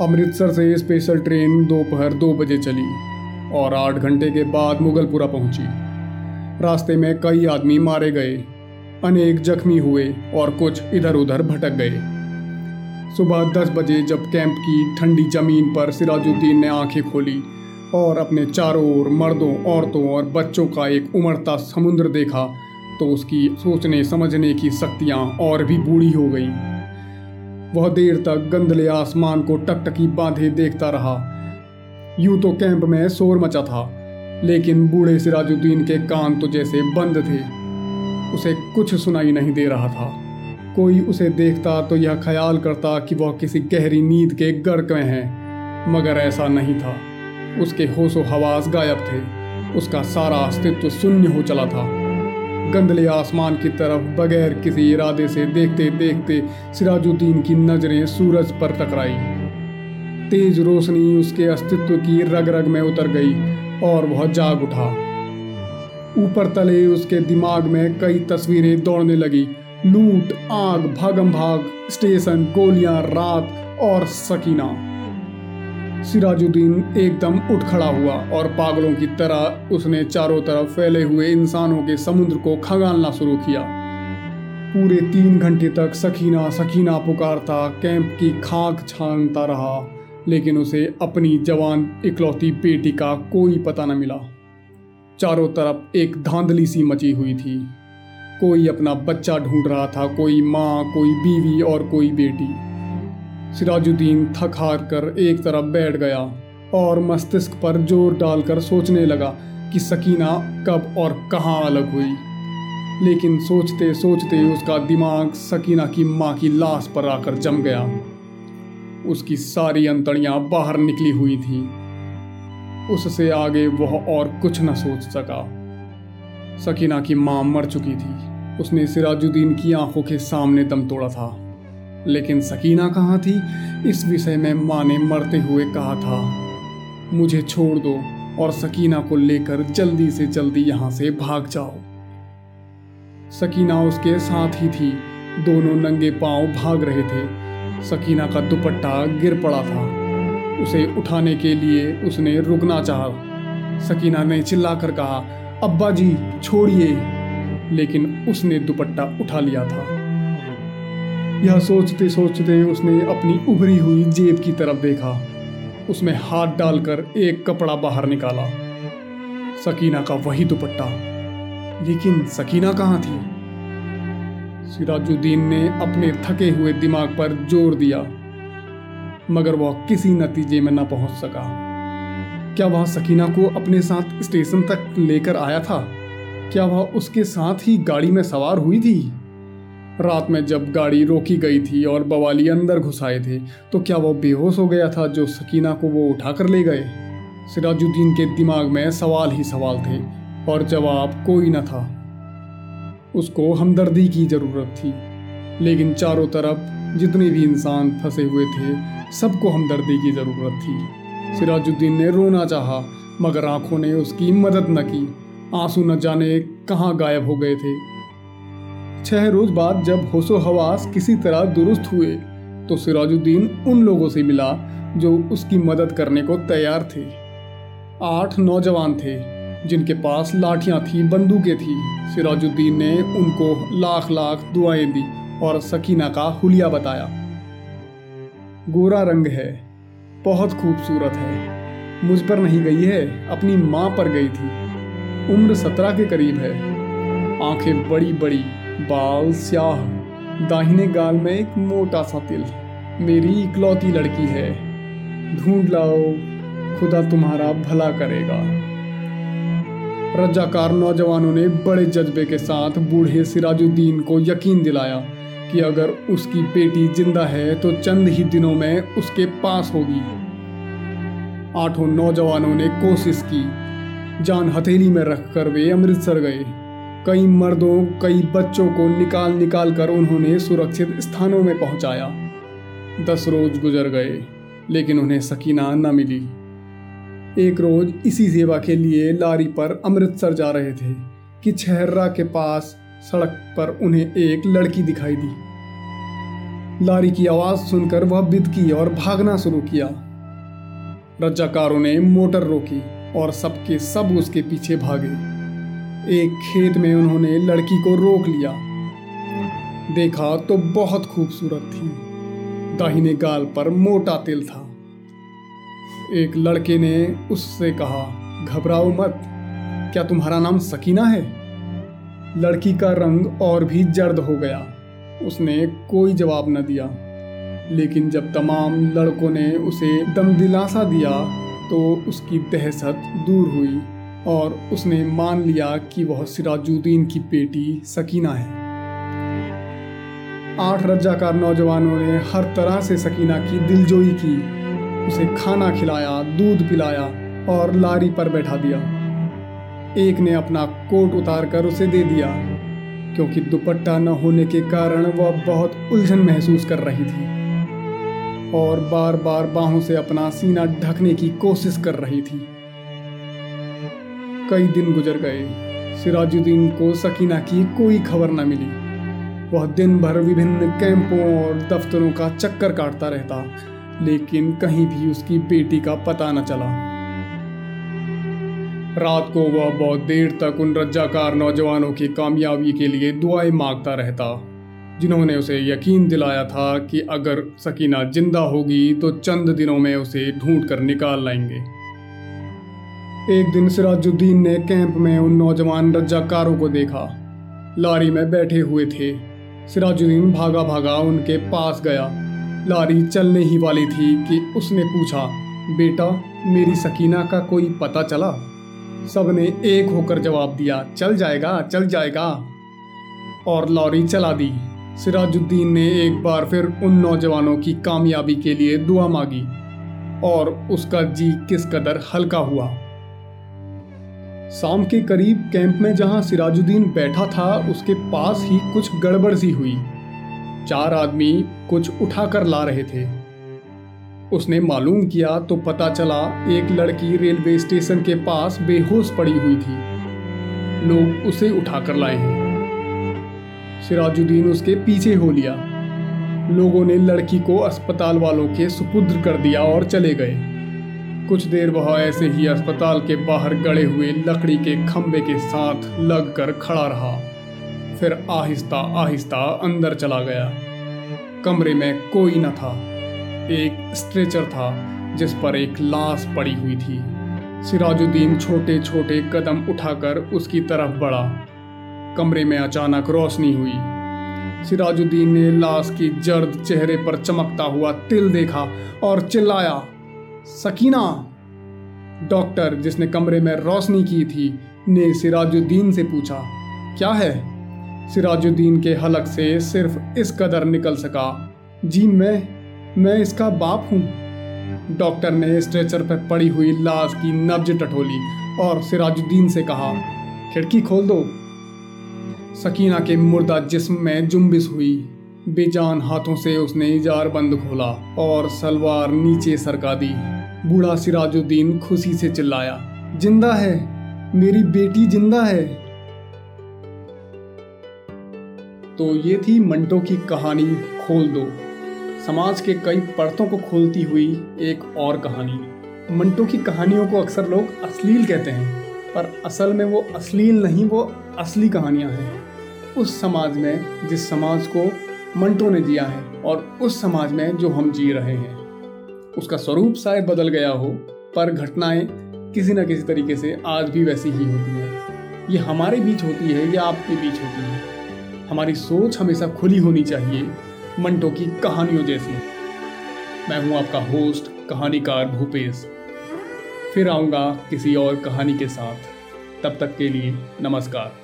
अमृतसर से special train दोपहर दो बजे चली और आठ घंटे के बाद मुगलपुरा पहुँची। रास्ते में कई आदमी मारे गए, अनेक जख्मी हुए और कुछ इधर उधर भटक गए। सुबह दस बजे जब कैंप की ठंडी ज़मीन पर सिराजुद्दीन ने आँखें खोली और अपने चारों ओर मर्दों, औरतों और बच्चों का एक उमड़ता समुद्र देखा तो उसकी सोचने समझने की शक्तियाँ और भी बूढ़ी हो गई। वह देर तक गंदले आसमान को टकटकी बांधे देखता रहा। यूँ तो कैंप में शोर मचा था, लेकिन बूढ़े सिराजुद्दीन के कान तो जैसे बंद थे। उसे कुछ सुनाई नहीं दे रहा था। कोई उसे देखता तो यह ख्याल करता कि वह किसी गहरी नींद के गर्क में है, मगर ऐसा नहीं था। उसके होशो हवास गायब थे। उसका सारा अस्तित्व शून्य हो चला था। गंदले आसमान की तरफ़ बगैर किसी इरादे से देखते देखते सिराजुद्दीन की नज़रें सूरज पर टकराई। तेज रोशनी उसके अस्तित्व की रग रग में उतर गई और वह जाग उठा। ऊपर तले उसके दिमाग में कई तस्वीरें दौड़ने लगी। लूट, आग, भागम भाग, स्टेशन, गोलियाँ, रात और सकीना। सिराजुद्दीन एकदम उठ खड़ा हुआ और पागलों की तरह उसने चारों तरफ़ फैले हुए इंसानों के समुद्र को खंगालना शुरू किया। पूरे तीन घंटे तक सकीना सकीना पुकारता, कैंप की खाक छानता रहा, लेकिन उसे अपनी जवान इकलौती बेटी का कोई पता न मिला। चारों तरफ़ एक धांधली सी मची हुई थी। कोई अपना बच्चा ढूंढ रहा था, कोई माँ, कोई बीवी और कोई बेटी। सिराजुद्दीन थक हार कर एक तरफ़ बैठ गया और मस्तिष्क पर ज़ोर डालकर सोचने लगा कि सकीना कब और कहाँ अलग हुई। लेकिन सोचते सोचते उसका दिमाग सकीना की माँ की लाश पर आकर जम गया। उसकी सारी अंतड़ियाँ बाहर निकली हुई थी। उससे आगे वह और कुछ न सोच सका। सकीना की माँ मर चुकी थी। उसने सिराजुद्दीन की आँखों के सामने दम तोड़ा था। लेकिन सकीना कहाँ थी? इस विषय में माँ ने मरते हुए कहा था, मुझे छोड़ दो और सकीना को लेकर जल्दी से जल्दी यहाँ से भाग जाओ। सकीना उसके साथ ही थी। दोनों नंगे पाँव भाग रहे थे। सकीना का दुपट्टा गिर पड़ा था। उसे उठाने के लिए उसने रुकना चाहा। सकीना ने चिल्लाकर कहा अब्बा जी छोड़िए। लेकिन उसने दुपट्टा उठा लिया था। यह सोचते सोचते उसने अपनी उभरी हुई जेब की तरफ़ देखा। उसमें हाथ डालकर एक कपड़ा बाहर निकाला। सकीना का वही दुपट्टा। लेकिन सकीना कहाँ थी? सिराजुद्दीन ने अपने थके हुए दिमाग पर ज़ोर दिया, मगर वह किसी नतीजे में न पहुँच सका। क्या वह सकीना को अपने साथ स्टेशन तक लेकर आया था? क्या वह उसके साथ ही गाड़ी में सवार हुई थी? रात में जब गाड़ी रोकी गई थी और बवाली अंदर घुस आए थे तो क्या वो बेहोश हो गया था जो सकीना को वो उठा कर ले गए? सिराजुद्दीन के दिमाग में सवाल ही सवाल थे और जवाब कोई न था। उसको हमदर्दी की ज़रूरत थी, लेकिन चारों तरफ़ जितने भी इंसान फंसे हुए थे, सबको हमदर्दी की ज़रूरत थी। सिराजुद्दीन ने रोना चाहा, मगर आँखों ने उसकी मदद न की। आँसू न जाने कहाँ गायब हो गए थे। छह रोज बाद जब होशो हवास किसी तरह दुरुस्त हुए तो सिराजुद्दीन उन लोगों से मिला जो उसकी मदद करने को तैयार थे। आठ नौजवान थे, जिनके पास लाठियाँ थी, बंदूकें थी। सिराजुद्दीन ने उनको लाख लाख दुआएँ दी और सकीना का हुलिया बताया। गोरा रंग है, बहुत खूबसूरत है। मुझ पर नहीं गई है, अपनी माँ पर गई थी। उम्र सत्रह के करीब है। आँखें बड़ी बड़ी बाल स्याह, दाहिने गाल में एक मोटा सा तिल। मेरी इकलौती लड़की है। ढूंढ लाओ, खुदा तुम्हारा भला करेगा। रजाकार नौजवानों ने बड़े जज्बे के साथ बूढ़े सिराजुद्दीन को यकीन दिलाया कि अगर उसकी बेटी ज़िंदा है तो चंद ही दिनों में उसके पास होगी। आठों नौजवानों ने कोशिश की। जान हथेली में रखकर वे अमृतसर गए। कई मर्दों, कई बच्चों को निकाल निकाल कर उन्होंने सुरक्षित स्थानों में पहुँचाया। दस रोज गुजर गए, लेकिन उन्हें सकीना न मिली। एक रोज इसी सेवा के लिए लारी पर अमृतसर जा रहे थे कि छहर्रा के पास सड़क पर उन्हें एक लड़की दिखाई दी। लारी की आवाज़ सुनकर वह बिदकी और भागना शुरू किया। रज्जाकारों ने मोटर रोकी और सबके सब उसके पीछे भागे। एक खेत में उन्होंने लड़की को रोक लिया। देखा तो बहुत खूबसूरत थी। दाहिने गाल पर मोटा तिल था। एक लड़के ने उससे कहा, घबराओ मत। क्या तुम्हारा नाम सकीना है? लड़की का रंग और भी जर्द हो गया। उसने कोई जवाब न दिया। लेकिन जब तमाम लड़कों ने उसे दम दिलासा दिया तो उसकी दहशत दूर हुई। और उसने मान लिया कि वह सिराजुद्दीन की बेटी सकीना है। आठ रज्जाकार नौजवानों ने हर तरह से सकीना की दिलजोई की। उसे खाना खिलाया, दूध पिलाया और लारी पर बैठा दिया। एक ने अपना कोट उतार कर उसे दे दिया, क्योंकि दुपट्टा न होने के कारण वह बहुत उलझन महसूस कर रही थी और बार बार बाहों से अपना सीना ढकने की कोशिश कर रही थी। कई दिन गुजर गए। सिराजुद्दीन को सकीना की कोई खबर न मिली। वह दिन भर विभिन्न कैंपों और दफ्तरों का चक्कर काटता रहता, लेकिन कहीं भी उसकी बेटी का पता न चला। रात को वह बहुत देर तक उन रज्जाकार नौजवानों की कामयाबी के लिए दुआएँ माँगता रहता, जिन्होंने उसे यकीन दिलाया था कि अगर सकीना ज़िंदा होगी तो चंद दिनों में उसे ढूंढ कर निकाल लाएँगे। एक दिन सिराजुद्दीन ने कैंप में उन नौजवान रज्जाकारों को देखा। लारी में बैठे हुए थे। सिराजुद्दीन भागा भागा उनके पास गया। लारी चलने ही वाली थी कि उसने पूछा, बेटा, मेरी सकीना का कोई पता चला? सबने एक होकर जवाब दिया, चल जाएगा चल जाएगा। और लॉरी चला दी। सिराजुद्दीन ने एक बार फिर उन नौजवानों की कामयाबी के लिए दुआ मांगी और उसका जी किस कदर हल्का हुआ। शाम के करीब कैंप में जहाँ सिराजुद्दीन बैठा था, उसके पास ही कुछ गड़बड़ सी हुई। चार आदमी कुछ उठाकर ला रहे थे। उसने मालूम किया तो पता चला एक लड़की रेलवे स्टेशन के पास बेहोश पड़ी हुई थी। लोग उसे उठाकर लाए हैं। सिराजुद्दीन उसके पीछे हो लिया। लोगों ने लड़की को अस्पताल वालों के सुपुत्र कर दिया और चले गए। कुछ देर वह ऐसे ही अस्पताल के बाहर गड़े हुए लकड़ी के खंबे के साथ लगकर खड़ा रहा। फिर आहिस्ता आहिस्ता अंदर चला गया। कमरे में कोई न था। एक स्ट्रेचर था जिस पर एक लाश पड़ी हुई थी। सिराजुद्दीन छोटे छोटे कदम उठाकर उसकी तरफ़ बढ़ा। कमरे में अचानक रोशनी हुई। सिराजुद्दीन ने लाश की जर्द चेहरे पर चमकता हुआ तिल देखा और चिल्लाया सकीना। डॉक्टर, जिसने कमरे में रोशनी की थी, ने सिराजुद्दीन से पूछा, क्या है? सिराजुद्दीन के हलक से सिर्फ़ इस कदर निकल सका, जी, मैं मैं इसका बाप हूँ। डॉक्टर ने स्ट्रेचर पर पड़ी हुई लाश की नब्ज टटोली और सिराजुद्दीन से कहा, खिड़की खोल दो। सकीना के मुर्दा जिस्म में जुम्बिस हुई। बेजान हाथों से उसने इजार बंद खोला और सलवार नीचे सरका दी। बूढ़ा सिराजुद्दीन खुशी से चिल्लाया, ज़िंदा है? मेरी बेटी ज़िंदा है? तो ये थी मंटो की कहानी खोल दो। समाज के कई परतों को खोलती हुई एक और कहानी। मंटो की कहानियों को अक्सर लोग अश्लील कहते हैं, पर असल में वो अश्लील नहीं, वो असली कहानियाँ हैं। उस समाज में, जिस समाज को मंटो ने जिया है और उस समाज में जो हम जी रहे हैं। उसका स्वरूप शायद बदल गया हो, पर घटनाएँ किसी न किसी तरीके से आज भी वैसी ही होती हैं। ये हमारे बीच होती है, या आपके बीच होती है। हमारी सोच हमेशा खुली होनी चाहिए, मंटो की कहानियों जैसी। मैं हूँ आपका होस्ट, कहानीकार भूपेश। फिर आऊँगा किसी और कहानी के साथ। तब तक के लिए नमस्कार।